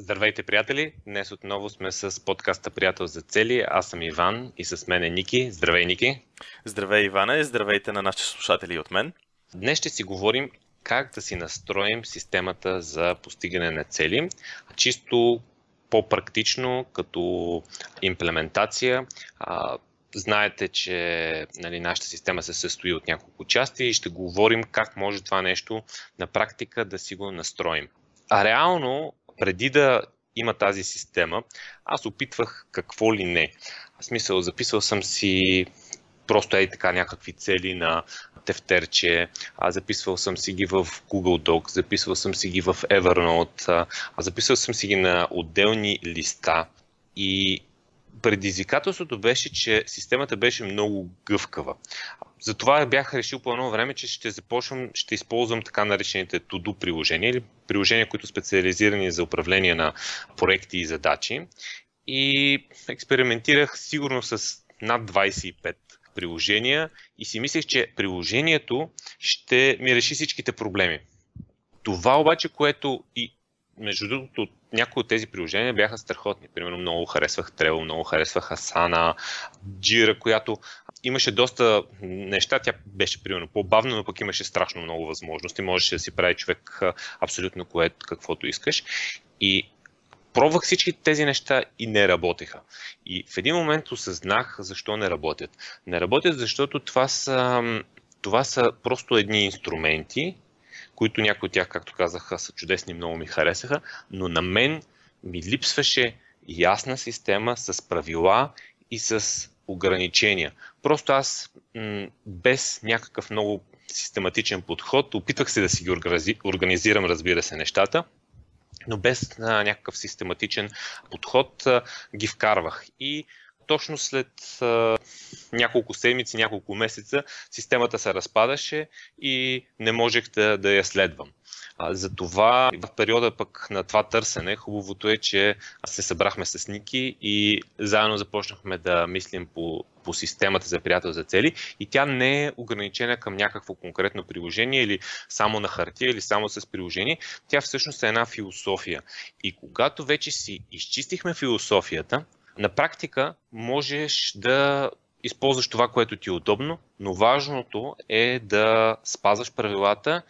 Здравейте, приятели! Днес отново сме с подкаста Приятел за цели. Аз съм Иван и с мен е Ники. Здравей, Ники! Здравей, Иване! Здравейте на нашите слушатели от мен! Днес ще си говорим как да си настроим системата за постигане на цели. Чисто по-практично, като имплементация. Знаете, че нали, нашата система се състои от няколко части и ще говорим как може това нещо на практика да си го настроим. А реално преди да има тази система, аз опитвах какво ли не. В смисъл, записвал съм си просто ей така някакви цели на тефтерче, а записвал съм си ги в Google Docs, записвал съм си ги в Evernote, а записвал съм си ги на отделни листа. И предизвикателството беше, че системата беше много гъвкава. Затова бях решил по едно време, че ще започвам, ще използвам така наречените to-do приложения или приложения, които специализирани за управление на проекти и задачи. И експериментирах сигурно с над 25 приложения и си мислех, че приложението ще ми реши всичките проблеми. Това обаче, което и между другото, някои от тези приложения бяха страхотни. Примерно много харесвах Trello, много харесвах Asana, Jira, която имаше доста неща. Тя беше примерно по-бавна, но пък имаше страшно много възможности. Можеше да си прави човек абсолютно кое, каквото искаш. И пробвах всички тези неща и не работеха. И в един момент осъзнах защо не работят. Не работят, защото това са, това са просто едни инструменти, които някои от тях, както казаха, са чудесни, много ми харесаха, но на мен ми липсваше ясна система с правила и с ограничения. Просто аз м- без някакъв много систематичен подход, опитвах се да си ги организирам, разбира се, нещата, но без а, някакъв систематичен подход а, ги вкарвах. И точно след а, няколко седмици, няколко месеца, системата се разпадаше и не можех да, да я следвам. А, затова в периода пък на това търсене, хубавото е, че се събрахме с Ники и заедно започнахме да мислим по, по системата за приятел за цели и тя не е ограничена към някакво конкретно приложение или само на хартия или само с приложение. Тя всъщност е една философия. И когато вече си изчистихме философията, на практика можеш да използваш това, което ти е удобно, но важното е да спазваш правилата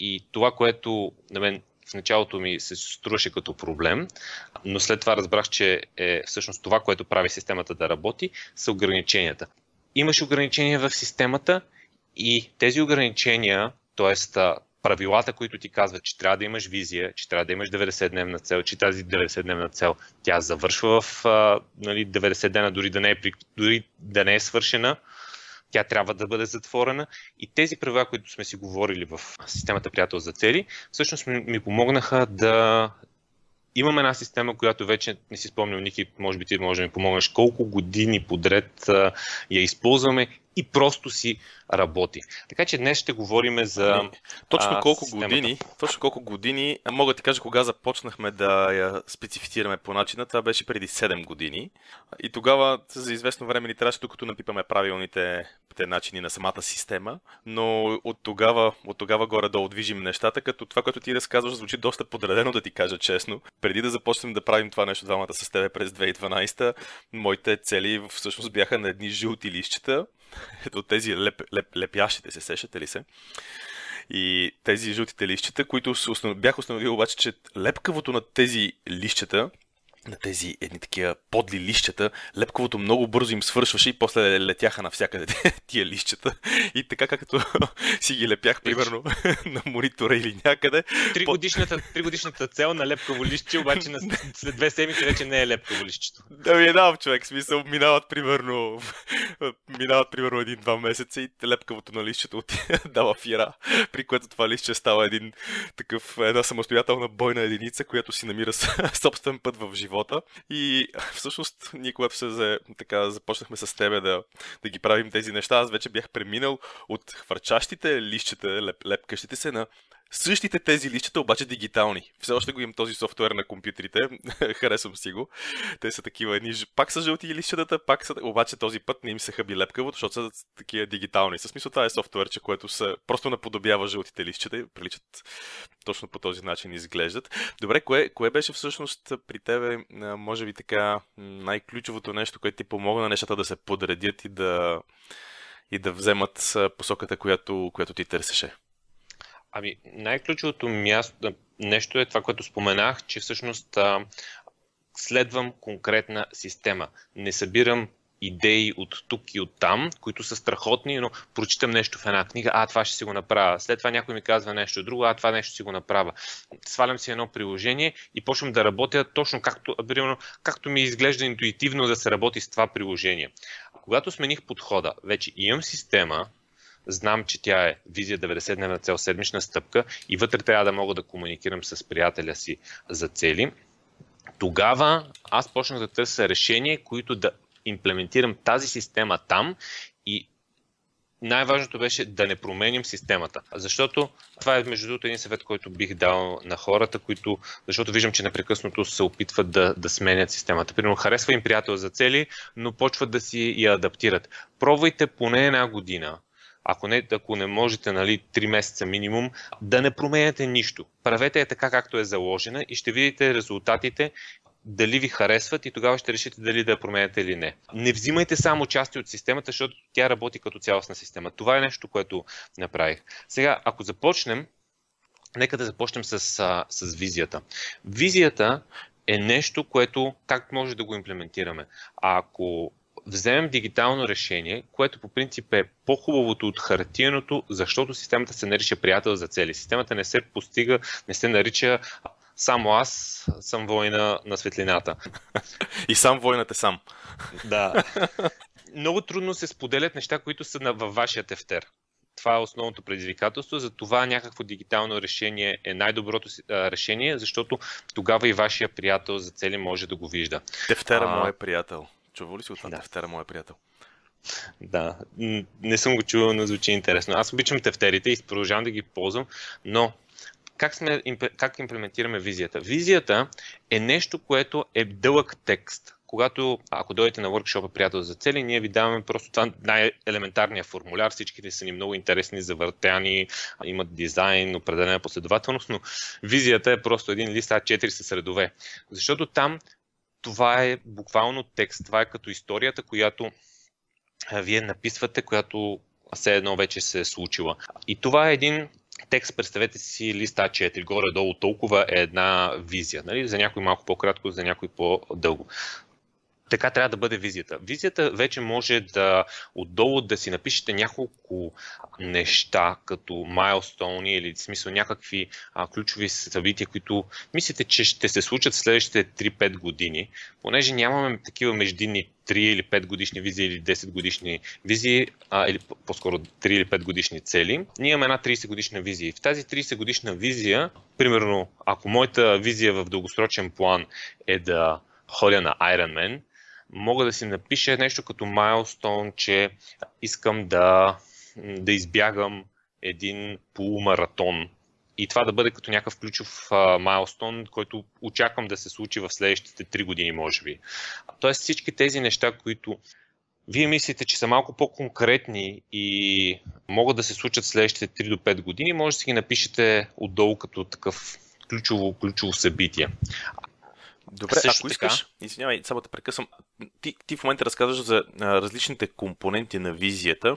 и това, което на мен в началото ми се струваше като проблем, но след това разбрах, че е всъщност това, което прави системата да работи, са ограниченията. Имаш ограничения в системата и тези ограничения, т.е правилата, които ти казват, че трябва да имаш визия, че трябва да имаш 90-дневна цел, че тази 90-дневна цел тя завършва в а, нали, 90 дена, дори да, не е, дори да не е свършена, тя трябва да бъде затворена. И тези правила, които сме си говорили в системата Приятел за цели, всъщност ми, ми помогнаха да имам една система, която вече не си спомням, Ники, може би ти може да ми помогнеш колко години подред а, я използваме и просто си работи. Така че днес ще говорим за. Ами, точно колко а, години, точно колко години, мога да ти кажа кога започнахме да я специфицираме по начина. Това беше преди 7 години. И тогава за известно време ни трябваше, докато напипаме правилните те начини на самата система, но от тогава, от тогава горе-долу движим нещата, като това, което ти разказваш, звучи доста подредено, да ти кажа честно. Преди да започнем да правим това нещо двамата с тебе през 2012, моите цели всъщност бяха на едни жълти лищчета, ето тези леп, леп, лепящите се, сещате ли се? И тези жълтите лищчета, които бях установил обаче, че лепкавото на тези лищчета на тези едни такива подли лищата, лепковото много бързо им свършваше и после летяха навсякъде тия лищата. И така както си ги лепях, примерно, на монитора или някъде. Тригодишната, тригодишната цел на лепково лище, обаче на след две седмици вече не е лепково лището. Да ми е дам, човек, смисъл, минават примерно, минават примерно един-два месеца и лепковото на лището дава фира, при което това лище става един такъв, една самостоятелна бойна единица, която си намира собствен път в живота живота. И всъщност, ние когато се така, започнахме с тебе да, да ги правим тези неща, аз вече бях преминал от хвърчащите лищчета, леп, лепкащите се на Същите тези листчета, обаче дигитални. Все още го имам този софтуер на компютрите. Харесвам си го. Те са такива едни. Пак са жълти листчетата, пак са. Обаче този път не им се хъби лепкаво, защото са такива дигитални. Със смисъл това е софтуерче, което са просто наподобява жълтите листчета и приличат точно по този начин изглеждат. Добре, кое, кое беше всъщност при тебе, може би така, най-ключовото нещо, което ти помогна на нещата да се подредят и да, и да вземат посоката, която, която ти търсеше? Ами, най-ключовото място, нещо е това, което споменах, че всъщност а, следвам конкретна система. Не събирам идеи от тук и от там, които са страхотни, но прочитам нещо в една книга, а това ще си го направя. След това някой ми казва нещо друго, а това нещо си го направя. Свалям си едно приложение и почвам да работя точно както, примерно, както ми изглежда интуитивно да се работи с това приложение. Когато смених подхода, вече имам система, знам, че тя е визия 90-дневна цел, седмична стъпка и вътре трябва да мога да комуникирам с приятеля си за цели, тогава аз почнах да търся решения, които да имплементирам тази система там и най-важното беше да не променим системата. Защото това е между другото един съвет, който бих дал на хората, които, защото виждам, че непрекъснато се опитват да, да сменят системата. Примерно харесва им приятел за цели, но почват да си я адаптират. Пробвайте поне една година ако не, ако не можете, нали, 3 месеца минимум, да не променяте нищо. Правете я така, както е заложена и ще видите резултатите дали ви харесват и тогава ще решите дали да я променяте или не. Не взимайте само части от системата, защото тя работи като цялостна система. Това е нещо, което направих. Сега, ако започнем, нека да започнем с, с визията. Визията е нещо, което как може да го имплементираме. А ако вземем дигитално решение, което по принцип е по-хубавото от хартияното, защото системата се нарича приятел за цели. Системата не се постига, не се нарича само аз съм война на светлината. И сам войнат е сам. Да. Много трудно се споделят неща, които са във вашия тефтер. Това е основното предизвикателство, за това някакво дигитално решение е най-доброто решение, защото тогава и вашия приятел за цели може да го вижда. Тефтера а... му е приятел. Чува ли си от това да. тефтера, моя приятел? Да, не съм го чувал, но звучи интересно. Аз обичам тефтерите и продължавам да ги ползвам, но как, сме, как имплементираме визията? Визията е нещо, което е дълъг текст. Когато, ако дойдете на workshop приятел за цели, ние ви даваме просто това най-елементарния формуляр. Всичките са ни много интересни, завъртяни, имат дизайн, определена последователност, но визията е просто един лист А4 с редове. Защото там това е буквално текст. Това е като историята, която вие написвате, която все едно вече се е случила. И това е един текст, представете си лист А4, горе-долу толкова е една визия. Нали? За някой малко по-кратко, за някой по-дълго така трябва да бъде визията. Визията вече може да отдолу да си напишете няколко неща, като майлстоуни или в смисъл някакви а, ключови събития, които мислите, че ще се случат в следващите 3-5 години, понеже нямаме такива междинни 3 или 5 годишни визии или 10 годишни визии, а, или по-скоро 3 или 5 годишни цели, ние имаме една 30 годишна визия. И в тази 30 годишна визия, примерно, ако моята визия в дългосрочен план е да ходя на Ironman, мога да си напиша нещо като майлстоун, че искам да, да избягам един полумаратон. И това да бъде като някакъв ключов майлстон, който очаквам да се случи в следващите 3 години, може би. Тоест всички тези неща, които вие мислите, че са малко по-конкретни и могат да се случат следващите 3 до 5 години, може да си ги напишете отдолу като такъв ключово, ключово събитие. Добре, Също ако искаш, така... извинявай, само да прекъсвам, ти, ти в момента разказваш за а, различните компоненти на визията.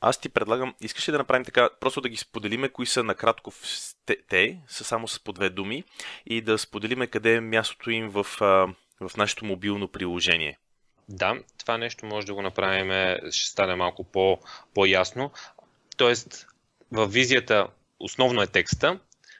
Аз ти предлагам, искаш ли да направим така, просто да ги споделиме, кои са накратко те, те са само с по две думи, и да споделиме къде е мястото им в, а, в нашето мобилно приложение. Да, това нещо може да го направим, ще стане малко по, по-ясно. Тоест, в визията основно е текста,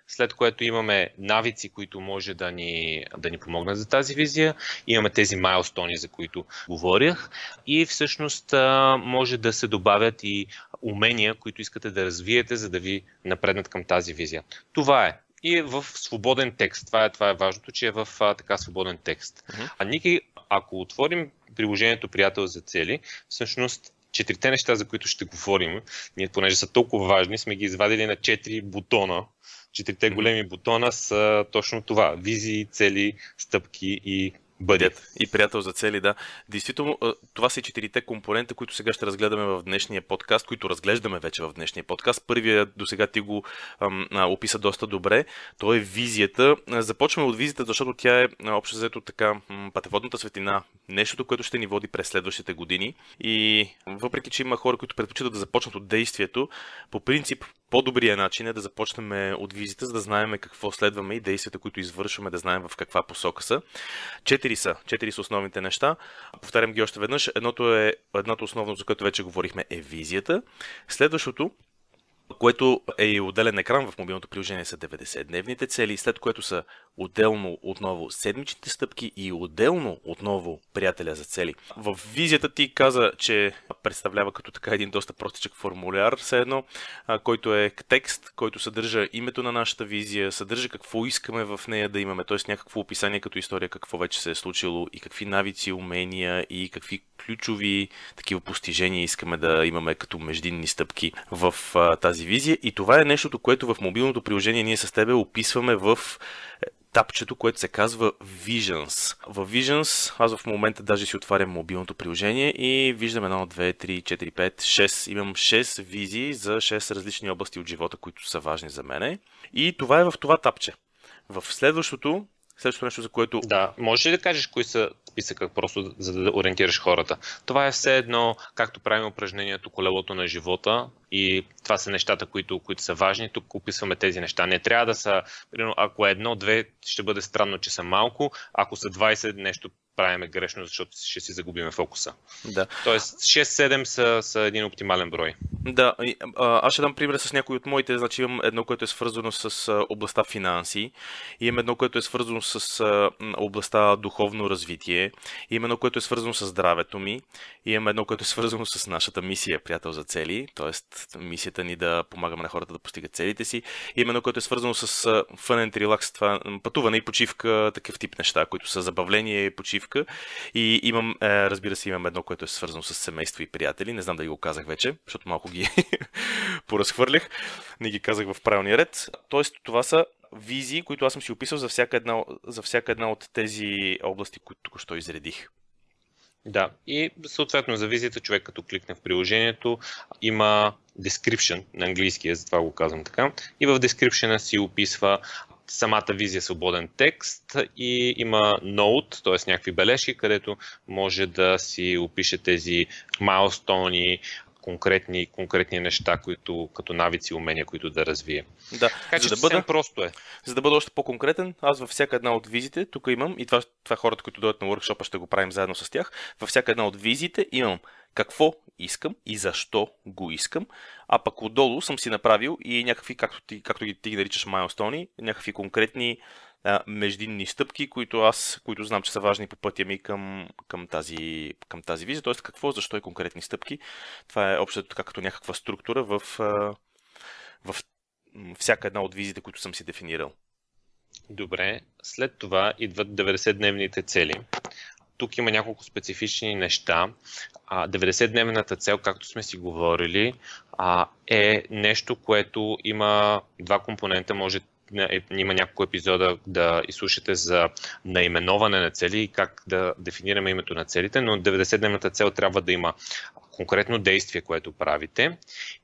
след което имаме навици, които може да ни, да ни помогнат за тази визия. Имаме тези майлстони, за които говорях. И всъщност може да се добавят и умения, които искате да развиете, за да ви напреднат към тази визия. Това е. И е в свободен текст. Това е, това е важното, че е в а, така свободен текст. Uh-huh. А Ники, ако отворим приложението Приятел за цели, всъщност четирите неща, за които ще говорим, ние понеже са толкова важни, сме ги извадили на четири бутона, четирите големи бутона са точно това. Визии, цели, стъпки и бъдят. И приятел за цели, да. Действително, това са и четирите компонента, които сега ще разгледаме в днешния подкаст, които разглеждаме вече в днешния подкаст. Първият до сега ти го ам, описа доста добре. То е визията. Започваме от визията, защото тя е общо взето така пътеводната светлина. Нещото, което ще ни води през следващите години. И въпреки, че има хора, които предпочитат да започнат от действието, по принцип по-добрият начин е да започнем от визита, за да знаем какво следваме и действията, които извършваме, да знаем в каква посока са. Четири са. Четири са основните неща. Повтарям ги още веднъж. Едното е, едното основно, за което вече говорихме, е визията. Следващото което е и отделен екран в мобилното приложение са 90-дневните цели, след което са отделно отново седмичните стъпки и отделно отново приятеля за цели. В визията ти каза, че представлява като така един доста простичък формуляр, все едно, който е текст, който съдържа името на нашата визия, съдържа какво искаме в нея да имаме, т.е. някакво описание като история, какво вече се е случило и какви навици, умения и какви ключови такива постижения искаме да имаме като междинни стъпки в а, тази визия. И това е нещото, което в мобилното приложение ние с тебе описваме в е, тапчето, което се казва Visions. В Visions аз в момента даже си отварям мобилното приложение и виждам 1, 2, 3, 4, 5, 6. Имам 6 визии за 6 различни области от живота, които са важни за мене. И това е в това тапче. В следващото Следващото нещо, за което... Да, можеш ли да кажеш кои са списъка, просто за да ориентираш хората? Това е все едно, както правим упражнението колелото на живота и това са нещата, които, които са важни. Тук описваме тези неща. Не трябва да са, примерно, ако е едно-две, ще бъде странно, че са малко. Ако са 20, нещо правиме грешно, защото ще си загубиме фокуса. Да. Тоест 6-7 са, са един оптимален брой. Да, аз ще дам пример с някои от моите. Значи имам едно, което е свързано с областта финанси, имам едно, което е свързано с областта духовно развитие, имам едно, което е свързано с здравето ми, имам едно, което е свързано с нашата мисия, приятел за цели, т.е. мисията ни да помагаме на хората да постигат целите си, имам едно, което е свързано с fun and relax, това пътуване и почивка, такъв тип неща, които са забавление, почивка почивка. И имам, е, разбира се, имам едно, което е свързано с семейство и приятели. Не знам да ги го казах вече, защото малко ги поразхвърлях. Не ги казах в правилния ред. Тоест, това са визии, които аз съм си описал за всяка една, за всяка една от тези области, които тук що изредих. Да, и съответно за визията човек като кликне в приложението има description на английски, затова го казвам така, и в description си описва самата визия е свободен текст и има ноут, т.е. някакви бележки, където може да си опише тези майлстони, конкретни, конкретни неща, които, като навици и умения, които да развие. Да, така че за да бъда, просто е. За да бъда още по-конкретен, аз във всяка една от визите, тук имам, и това, това хората, които дойдат на workshop ще го правим заедно с тях, във всяка една от визите имам какво искам и защо го искам, а пък отдолу съм си направил и някакви, както ти, както ти ги наричаш майлстони, някакви конкретни а, междинни стъпки, които аз, които знам, че са важни по пътя ми към, към, тази, към тази визия. Тоест какво, защо и конкретни стъпки. Това е общо така като някаква структура в, в всяка една от визите, които съм си дефинирал. Добре, след това идват 90-дневните цели. Тук има няколко специфични неща. 90-дневната цел, както сме си говорили, е нещо, което има два компонента. Може е, има няколко епизода да изслушате за наименоване на цели и как да дефинираме името на целите, но 90-дневната цел трябва да има конкретно действие, което правите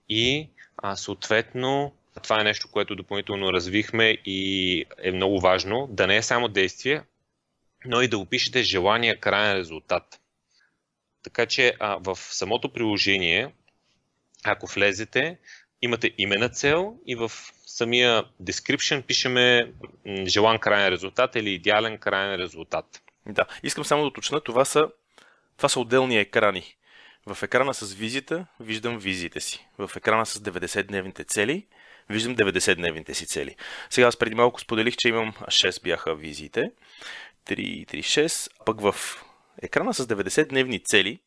и съответно това е нещо, което допълнително развихме и е много важно, да не е само действие, но и да опишете желания крайен резултат. Така че а, в самото приложение, ако влезете, имате имена цел и в самия description пишеме желан крайен резултат или идеален крайен резултат. Да, искам само да уточна, това са, това са отделни екрани. В екрана с визита виждам визите си. В екрана с 90-дневните цели виждам 90-дневните си цели. Сега аз преди малко споделих, че имам 6 бяха визиите. 3, 3, 6. Пък в екрана с 90-дневни цели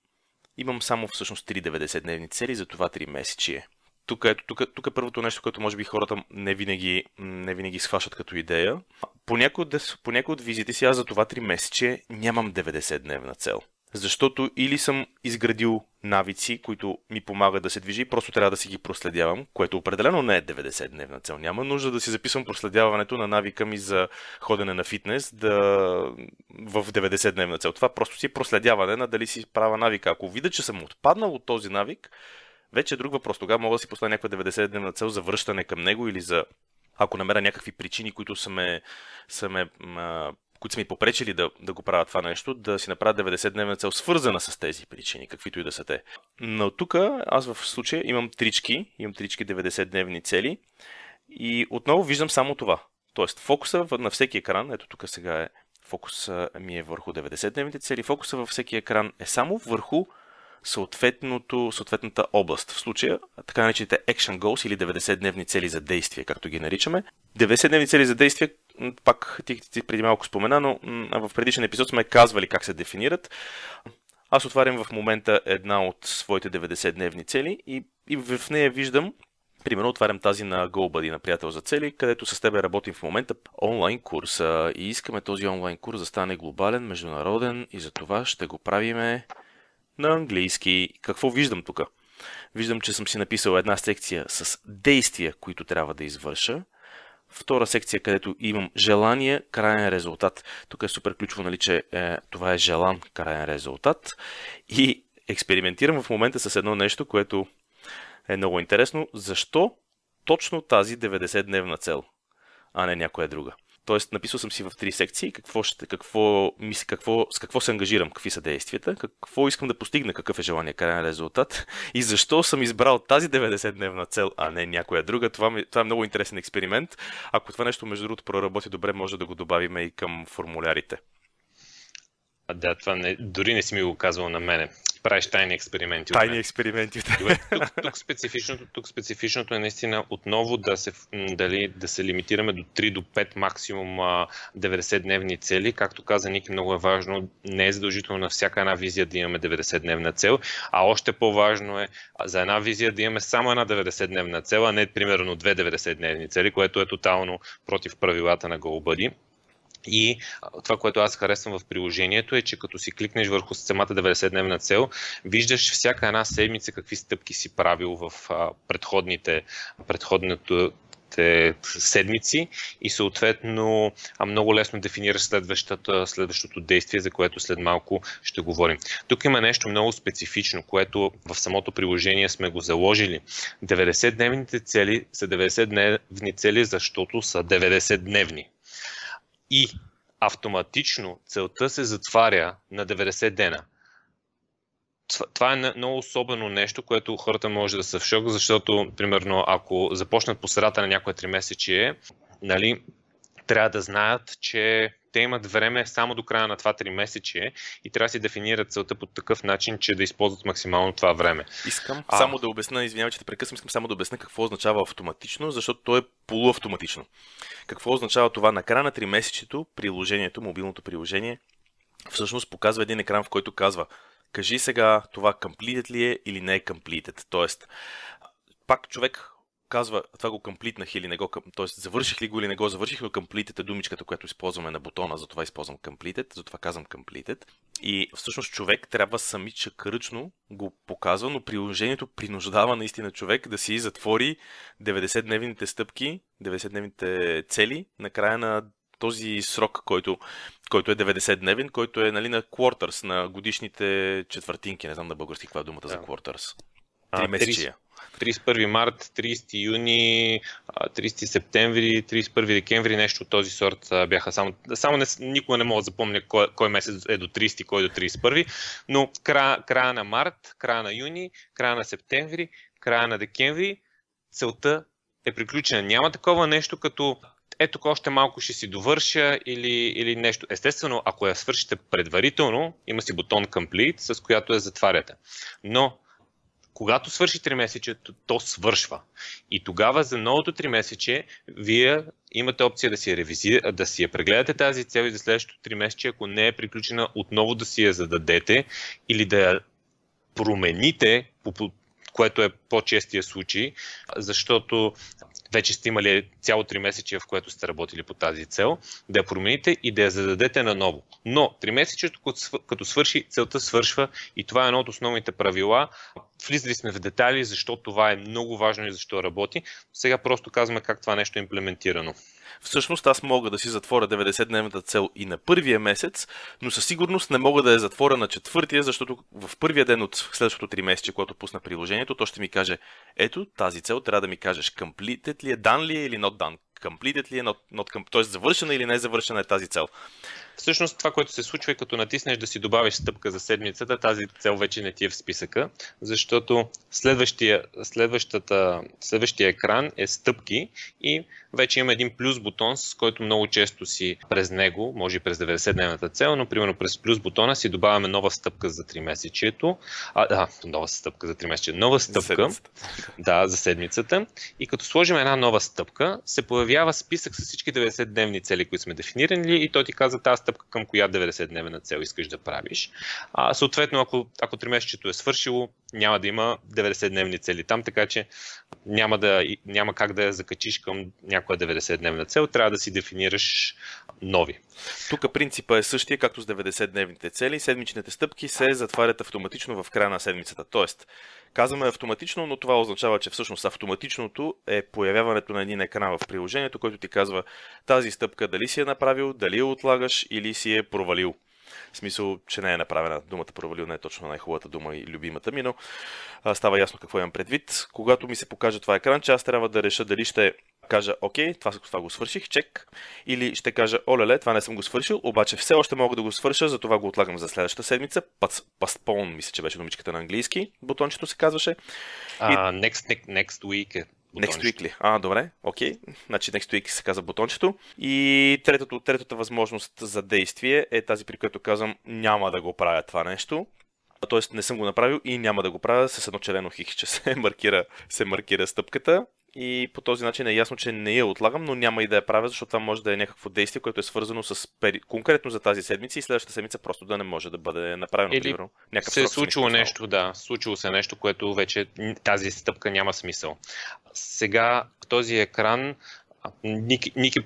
имам само всъщност 3 90-дневни цели за това 3 месечие. Тук, ето, тук, тук е първото нещо, което може би хората не винаги, не винаги схващат като идея. По някои от, по някои от визите си аз за това 3 месече нямам 90-дневна цел. Защото или съм изградил навици, които ми помагат да се движи, просто трябва да си ги проследявам, което определено не е 90-дневна цел. Няма нужда да си записвам проследяването на навика ми за ходене на фитнес да... в 90-дневна цел. Това просто си проследяване на дали си права навика. Ако видя, че съм отпаднал от този навик, вече е друг въпрос. Тогава мога да си поставя някаква 90-дневна цел за връщане към него или за ако намеря някакви причини, които са ме, са ме а, които са ми попречили да, да го правя това нещо, да си направят 90-дневна цел, свързана с тези причини, каквито и да са те. Но тук аз в случая имам трички, имам трички 90-дневни цели и отново виждам само това. Тоест фокуса на всеки екран, ето тук сега е фокус ми е върху 90-дневните цели, фокуса във всеки екран е само върху съответната област. В случая, така наречените Action Goals или 90-дневни цели за действие, както ги наричаме. 90-дневни цели за действие, пак ти, ти преди малко спомена, но в предишен епизод сме казвали как се дефинират. Аз отварям в момента една от своите 90-дневни цели и, и в нея виждам Примерно отварям тази на GoBuddy, на приятел за цели, където с тебе работим в момента онлайн курс и искаме този онлайн курс да стане глобален, международен и за това ще го правиме на английски. Какво виждам тук? Виждам, че съм си написал една секция с действия, които трябва да извърша. Втора секция, където имам желание, крайен резултат. Тук е супер ключово, нали, че е, това е желан крайен резултат. И експериментирам в момента с едно нещо, което е много интересно. Защо точно тази 90-дневна цел, а не някоя друга? Тоест, написал съм си в три секции какво ще, какво, мисля, какво, с какво се ангажирам, какви са действията, какво искам да постигна, какъв е желания крайен резултат и защо съм избрал тази 90-дневна цел, а не някоя друга. Това, ми, това е много интересен експеримент. Ако това нещо, между другото, проработи добре, може да го добавим и към формулярите. Да, това не, дори не си ми го казвал на мене правиш тайни експерименти. Тайни експерименти. Тук, тук, специфичното, тук специфичното е наистина отново да се, дали, да се лимитираме до 3 до 5 максимум 90-дневни цели. Както каза Ники, много е важно, не е задължително на всяка една визия да имаме 90-дневна цел, а още по-важно е за една визия да имаме само една 90-дневна цел, а не примерно две 90-дневни цели, което е тотално против правилата на GoBuddy. И това, което аз харесвам в приложението е, че като си кликнеш върху самата 90-дневна цел, виждаш всяка една седмица какви стъпки си правил в предходните, предходното седмици и съответно много лесно дефинираш следващото, следващото действие, за което след малко ще говорим. Тук има нещо много специфично, което в самото приложение сме го заложили. 90-дневните цели са 90-дневни цели, защото са 90-дневни и автоматично целта се затваря на 90 дена. Това е много особено нещо, което хората може да са в шок, защото, примерно, ако започнат по средата на някое 3 месечие, нали, трябва да знаят, че те имат време само до края на това 3 месече и трябва да си дефинират целта по такъв начин, че да използват максимално това време. Искам а... само да обясна, извинявай, че те прекъсвам, искам само да обясна какво означава автоматично, защото то е полуавтоматично. Какво означава това? На края на 3 месечето приложението, мобилното приложение, всъщност показва един екран, в който казва кажи сега това completed ли е или не е completed. Тоест, пак човек казва това го комплитнах или не го, т.е. завърших ли го или не го завърших, но completed е думичката, която използваме на бутона, затова използвам completed, затова казвам completed. И всъщност човек трябва самичък ръчно го показва, но приложението принуждава наистина човек да си затвори 90-дневните стъпки, 90-дневните цели на края на този срок, който, който е 90-дневен, който е нали, на quarters, на годишните четвъртинки. Не знам на български каква е думата да. за quarters. Три месечия. 31 март, 30 юни, 30 септември, 31 декември, нещо от този сорт бяха само. Само не, никога не мога да запомня кой, кой месец е до 30, кой е до 31, но края, края на март, края на юни, края на септември, края на декември, целта е приключена. Няма такова нещо като ето още малко ще си довърша или, или нещо. Естествено, ако я свършите предварително, има си бутон Complete, с която я затваряте. Но когато свърши 3 месече, то свършва. И тогава за новото 3 месече вие имате опция да си я ревизира, да си я прегледате тази цел и за следващото 3 месече, ако не е приключена, отново да си я зададете или да я промените, което е по-честия случай, защото вече сте имали цяло 3 месече, в което сте работили по тази цел, да я промените и да я зададете наново. Но 3 месечето, като свърши, целта свършва и това е едно от основните правила. Влизали сме в детайли, защо това е много важно и защо работи. Сега просто казваме как това нещо е имплементирано. Всъщност аз мога да си затворя 90-дневната цел и на първия месец, но със сигурност не мога да я затворя на четвъртия, защото в първия ден от следващото 3 месеца, когато пусна приложението, то ще ми каже, ето тази цел трябва да ми кажеш completed ли е, дан ли е или not done. Completed ли е, not, not т.е. завършена или не завършена е тази цел. Всъщност това, което се случва е като натиснеш да си добавиш стъпка за седмицата, тази цел вече не ти е в списъка, защото следващия, следващата, следващия екран е стъпки и вече има един плюс бутон, с който много често си през него, може и през 90-дневната цел, но примерно през плюс бутона си добавяме нова стъпка за 3 месечието. А, да, нова стъпка за 3 месече. Нова стъпка. За да, за седмицата. И като сложим една нова стъпка, се появява списък с всички 90-дневни цели, които сме дефинирали и той ти казва тази стъпка към коя 90-дневна цел искаш да правиш. А, съответно, ако, ако 3 месечето е свършило, няма да има 90-дневни цели там, така че няма, да, няма как да я закачиш към някоя 90-дневна цел, трябва да си дефинираш нови. Тук принципа е същия, както с 90-дневните цели. Седмичните стъпки се затварят автоматично в края на седмицата. Тоест, казваме автоматично, но това означава, че всъщност автоматичното е появяването на един екран в приложението, който ти казва тази стъпка дали си е направил, дали я отлагаш или си е провалил. В смисъл, че не е направена думата провалил, не е точно най-хубавата дума и любимата ми, но а, става ясно какво имам предвид. Когато ми се покаже това екран, че аз трябва да реша дали ще кажа, окей, това, това го свърших, чек, или ще кажа, олеле, това не съм го свършил, обаче все още мога да го свърша, затова го отлагам за следващата седмица. Postpone, мисля, че беше думичката на английски, бутончето се казваше. Uh, и... next, next week е Next week ли? А, добре, окей. Okay. Значи next week се казва бутончето. И третото, третата възможност за действие е тази, при която казвам няма да го правя това нещо. Тоест не съм го направил и няма да го правя с едно червено хихче се маркира, се маркира стъпката и по този начин е ясно, че не я отлагам, но няма и да я правя, защото това може да е някакво действие, което е свързано с пери... конкретно за тази седмица и следващата седмица просто да не може да бъде направено. Или примерно, се е случило нещо, да, случило се нещо, което вече тази стъпка няма смисъл. Сега този екран Ники, Ники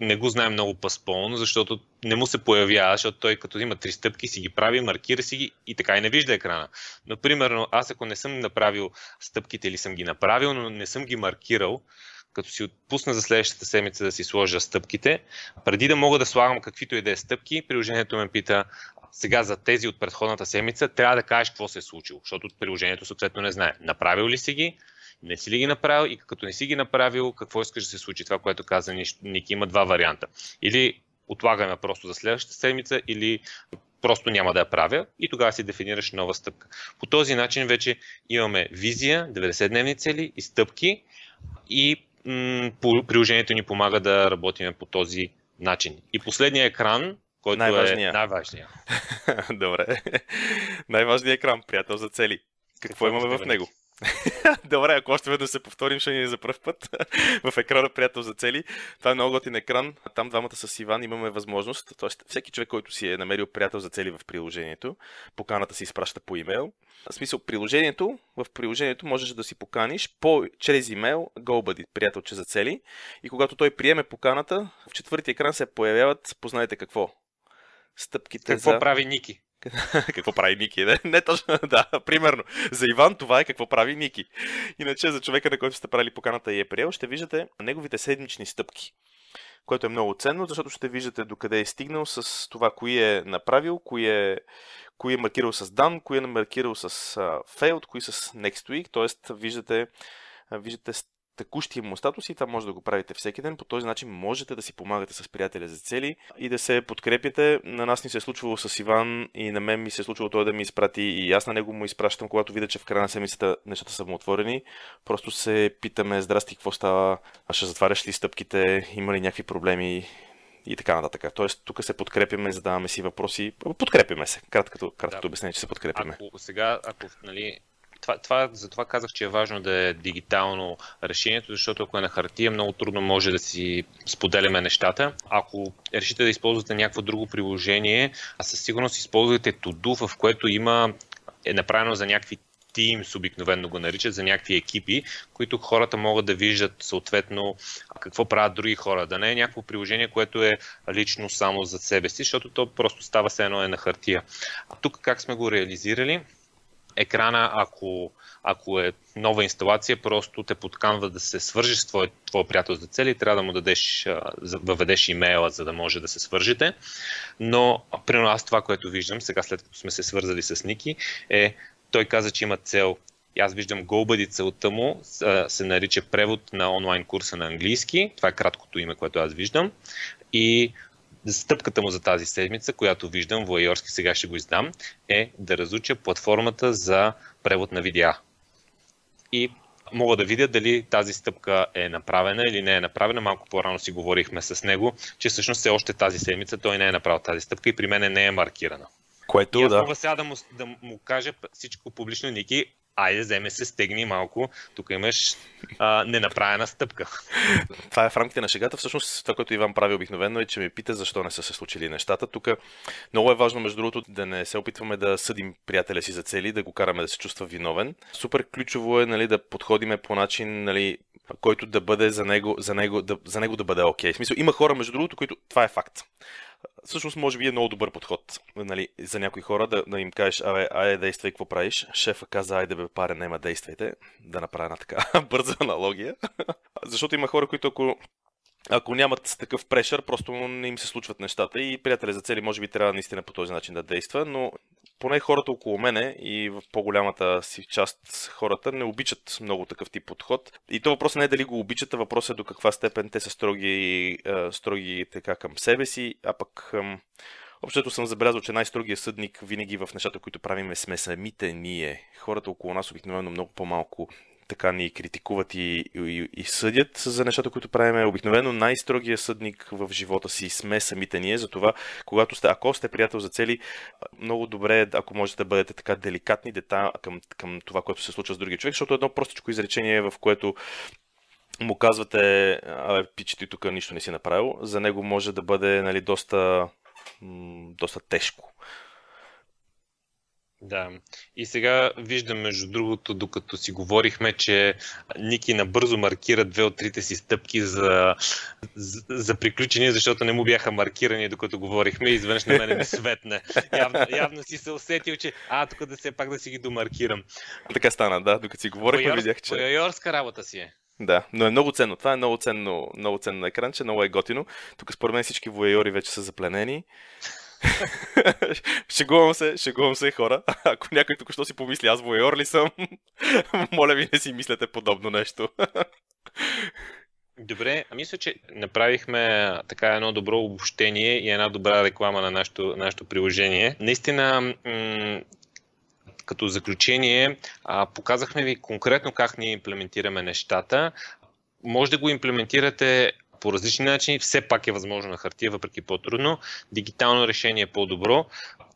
не го знае много паспълно, защото не му се появява, защото той като има три стъпки си ги прави, маркира си ги и така и не вижда екрана. Но примерно аз ако не съм направил стъпките или съм ги направил, но не съм ги маркирал, като си отпусна за следващата седмица да си сложа стъпките, преди да мога да слагам каквито и да е стъпки, приложението ме пита сега за тези от предходната седмица, трябва да кажеш какво се е случило, защото приложението съответно не знае. Направил ли си ги, не си ли ги направил и като не си ги направил, какво искаш да се случи? Това, което каза Ники, има два варианта. Или отлагаме просто за следващата седмица, или просто няма да я правя и тогава си дефинираш нова стъпка. По този начин вече имаме визия, 90-дневни цели и стъпки и м- приложението ни помага да работим по този начин. И последния екран, който най-важния. е най-важния. Добре. Най-важният екран, приятел за цели. Какво, Какво имаме в него? Добре, ако още веднъж се повторим, ще ни е за първ път в екрана Приятел за цели. Това е много готин екран. Там двамата с Иван имаме възможност, т.е. всеки човек, който си е намерил приятел за цели в приложението, поканата се изпраща по имейл. В смисъл, приложението, в приложението можеш да си поканиш по, чрез имейл GoBuddy, приятелче за цели. И когато той приеме поканата, в четвъртия екран се появяват, познайте какво. Стъпките какво за... прави Ники? какво прави Ники? Не, не точно, да, примерно. За Иван това е какво прави Ники. Иначе за човека, на който сте правили поканата и е приел, ще виждате неговите седмични стъпки което е много ценно, защото ще виждате докъде е стигнал с това, кои е направил, кои е, кои е маркирал с дан, кои е маркирал с failed, кои с next week, т.е. виждате, виждате текущия му статус и това може да го правите всеки ден. По този начин можете да си помагате с приятели за цели и да се подкрепите. На нас ни се е случвало с Иван и на мен ми се е случвало той да ми изпрати и аз на него му изпращам, когато видя, че в края на седмицата нещата са му отворени. Просто се питаме, здрасти, какво става? А ще затваряш ли стъпките? Има ли някакви проблеми? и така нататък. Тоест, тук се подкрепяме, задаваме си въпроси. Подкрепяме се. Краткото, краткото да. обяснение, че се подкрепяме. Ако сега, ако нали, това, това, затова казах, че е важно да е дигитално решението, защото ако е на хартия, много трудно може да си споделяме нещата. Ако решите да използвате някакво друго приложение, а със сигурност използвате Todo, в което има е направено за някакви Teams обикновено го наричат, за някакви екипи, които хората могат да виждат съответно какво правят други хора. Да не е някакво приложение, което е лично само за себе си, защото то просто става се едно е на хартия. А тук как сме го реализирали? Екрана, ако ако е нова инсталация, просто те подканва да се свържиш с твой, твой приятел за цели, трябва да му дадеш, въведеш имейла, за да може да се свържете. Но, примерно аз това, което виждам, сега след като сме се свързали с Ники, е, той каза, че има цел и аз виждам GoBuddy целта му се нарича превод на онлайн курса на английски. Това е краткото име, което аз виждам. И стъпката му за тази седмица, която виждам, воайорски сега ще го издам, е да разуча платформата за превод на видеа и мога да видя дали тази стъпка е направена или не е направена. Малко по-рано си говорихме с него, че всъщност все още тази седмица той не е направил тази стъпка и при мен не е маркирана. Което, и да. мога сега да му, да му кажа всичко публично, Ники, айде, вземе се, стегни малко, тук имаш а, ненаправена стъпка. Това е в рамките на шегата. Всъщност това, което Иван прави обикновено е, че ми пита защо не са се случили нещата. Тук много е важно, между другото, да не се опитваме да съдим приятеля си за цели, да го караме да се чувства виновен. Супер ключово е нали, да подходиме по начин, нали, който да бъде за него, за него, да, за него да бъде окей. Okay. В смисъл, има хора, между другото, които това е факт всъщност може би е много добър подход нали, за някои хора да, да им кажеш, абе, айде действай, какво правиш. Шефа каза, айде бе, паре, нема действайте. Да направя една така бърза аналогия. Защото има хора, които ако ако нямат такъв прешър, просто не им се случват нещата и приятеля за цели може би трябва наистина по този начин да действа, но поне хората около мене и в по-голямата си част хората не обичат много такъв тип подход. И то въпрос не е дали го обичат, а въпрос е до каква степен те са строги, строги така към себе си, а пък Общото съм забелязал, че най-строгият съдник винаги в нещата, които правиме, сме самите ние. Хората около нас обикновено много по-малко така ни критикуват и, и, и съдят за нещата, които правиме. Обикновено най-строгия съдник в живота си сме самите ние, затова когато сте, ако сте приятел за цели, много добре е, ако можете да бъдете така деликатни дета към, към това, което се случва с другия човек, защото едно простичко изречение, в което му казвате, абе, пичи ти тук нищо не си направил, за него може да бъде нали, доста, доста тежко. Да. И сега виждам, между другото, докато си говорихме, че Ники набързо маркира две от трите си стъпки за, за, за приключение, защото не му бяха маркирани, докато говорихме изведнъж на мене ми светне. Явно, явно си се усетил, че а, тук да се пак да си ги домаркирам. Така стана, да. Докато си говорихме, Бойор, видях, че... Бойорска работа си е. Да, но е много ценно. Това е много ценно, много ценно екранче, много е готино. Тук според мен всички воейори вече са запленени. шегувам се, шегувам се, хора. Ако някой тук що си помисли, аз воеор ли съм, моля ви не си мислете подобно нещо. Добре, а мисля, че направихме така едно добро обобщение и една добра реклама на нашето, нашето приложение. Наистина, м- като заключение, а, показахме ви конкретно как ние имплементираме нещата. Може да го имплементирате по различни начини. Все пак е възможно на хартия, въпреки по-трудно. Дигитално решение е по-добро.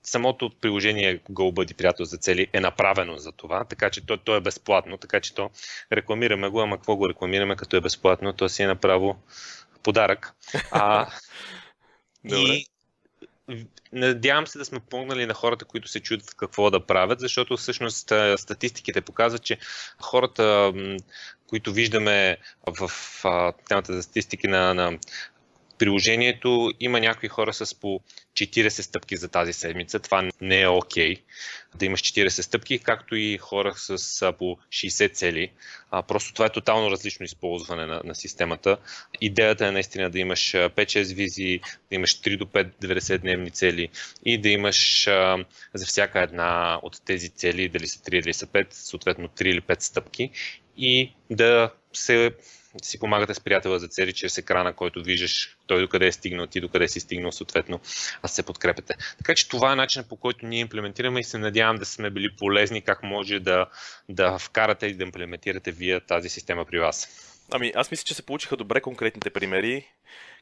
Самото приложение GoBuddy, приятел за цели, е направено за това, така че то, то е безплатно, така че то рекламираме го, ама какво го рекламираме, като е безплатно, то си е направо подарък. А, и надявам се да сме помогнали на хората, които се чудят какво да правят, защото всъщност статистиките показват, че хората, които виждаме в темата за статистики на, на приложението, има някои хора с по 40 стъпки за тази седмица. Това не е окей okay, да имаш 40 стъпки, както и хора с по 60 цели. А, просто това е тотално различно използване на, на системата. Идеята е наистина да имаш 5-6 визии, да имаш 3 до 5 90 дневни цели и да имаш а, за всяка една от тези цели, дали са 3 или са 5, съответно 3 или 5 стъпки и да се си помагате с приятела за цели чрез екрана, който виждаш той докъде е стигнал, ти докъде си стигнал, съответно, а се подкрепяте. Така че това е начинът по който ние имплементираме и се надявам да сме били полезни как може да, да вкарате и да имплементирате вие тази система при вас. Ами, аз мисля, че се получиха добре конкретните примери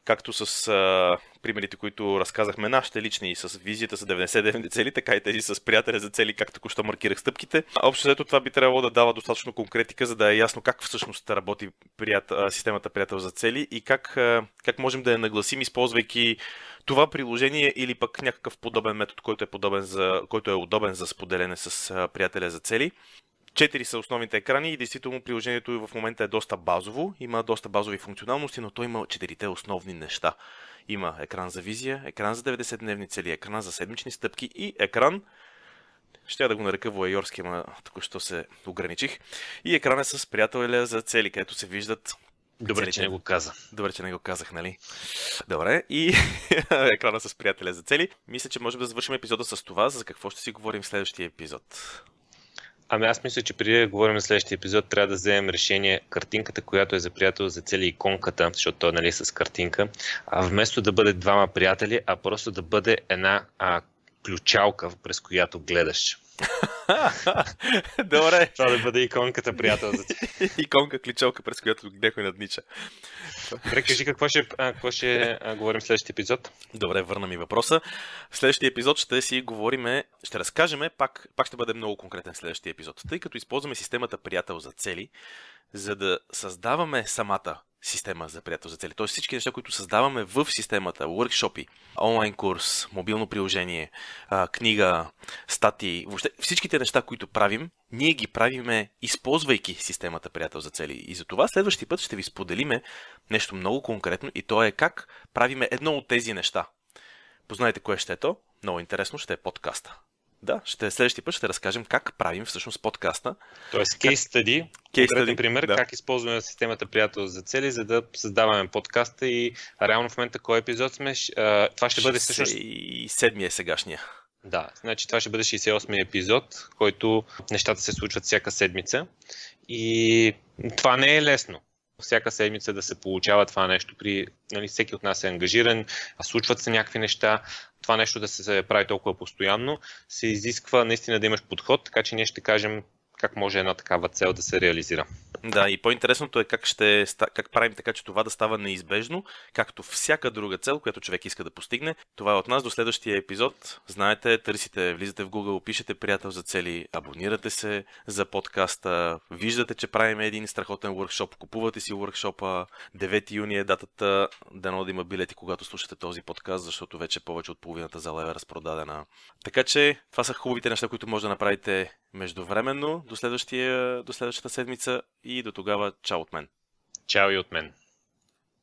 както с а, примерите, които разказахме нашите лични с визията за 99 цели, така и тези с приятеля за цели, както току-що маркирах стъпките. Общо взето това би трябвало да дава достатъчно конкретика, за да е ясно как всъщност работи прият, системата приятел за цели и как, а, как можем да я нагласим, използвайки това приложение или пък някакъв подобен метод, който е, подобен за, който е удобен за споделяне с приятеля за цели. Четири са основните екрани и действително приложението в момента е доста базово. Има доста базови функционалности, но то има четирите основни неща. Има екран за визия, екран за 90-дневни цели, екран за седмични стъпки и екран, ще да го нарека воайорски, ама току-що се ограничих. И екран е с приятеля за цели, където се виждат Добре, целите. че не го каза. Добре, че не го казах, нали? Добре, и екрана с приятеля за цели. Мисля, че можем да завършим епизода с това, за какво ще си говорим в следващия епизод. Ами аз мисля, че преди да говорим за следващия епизод, трябва да вземем решение картинката, която е за приятел за цели иконката, защото той е нали, с картинка, а вместо да бъде двама приятели, а просто да бъде една а, ключалка, през която гледаш. Добре. Това да бъде иконката, приятел за Иконка, кличалка, през която някой наднича. Добре, кажи какво ще, а, какво ще а, говорим в следващия епизод. Добре, върна ми въпроса. В следващия епизод ще си говорим, ще разкажем, пак, пак ще бъде много конкретен следващия епизод. Тъй като използваме системата приятел за цели, за да създаваме самата система за приятел за цели. Тоест всички неща, които създаваме в системата, workshopи, онлайн курс, мобилно приложение, книга, статии, въобще всичките неща, които правим, ние ги правиме използвайки системата приятел за цели. И за това следващия път ще ви споделиме нещо много конкретно и то е как правиме едно от тези неща. Познайте кое ще е то? Много интересно ще е подкаста. Да, ще, следващия път ще разкажем как правим всъщност подкаста. Тоест, кейс стади, конкретен пример, да. как използваме системата приятел за цели, за да създаваме подкаста и реално в момента кой епизод сме, това ще бъде всъщност... И седмия е сегашния. Да, значи това ще бъде 68 епизод, който нещата се случват всяка седмица и това не е лесно всяка седмица да се получава това нещо. При, нали, всеки от нас е ангажиран, а случват се някакви неща. Това нещо да се прави толкова постоянно, се изисква наистина да имаш подход, така че ние ще кажем как може една такава цел да се реализира. Да, и по-интересното е как, ще, как правим така, че това да става неизбежно, както всяка друга цел, която човек иска да постигне. Това е от нас до следващия епизод. Знаете, търсите, влизате в Google, пишете приятел за цели, абонирате се за подкаста, виждате, че правим един страхотен workshop, купувате си workshop 9 юни е датата, дано да има билети, когато слушате този подкаст, защото вече повече от половината зала е разпродадена. Така че, това са хубавите неща, които може да направите междувременно до, следващия, до следващата седмица и до тогава чао от мен. Чао и от мен.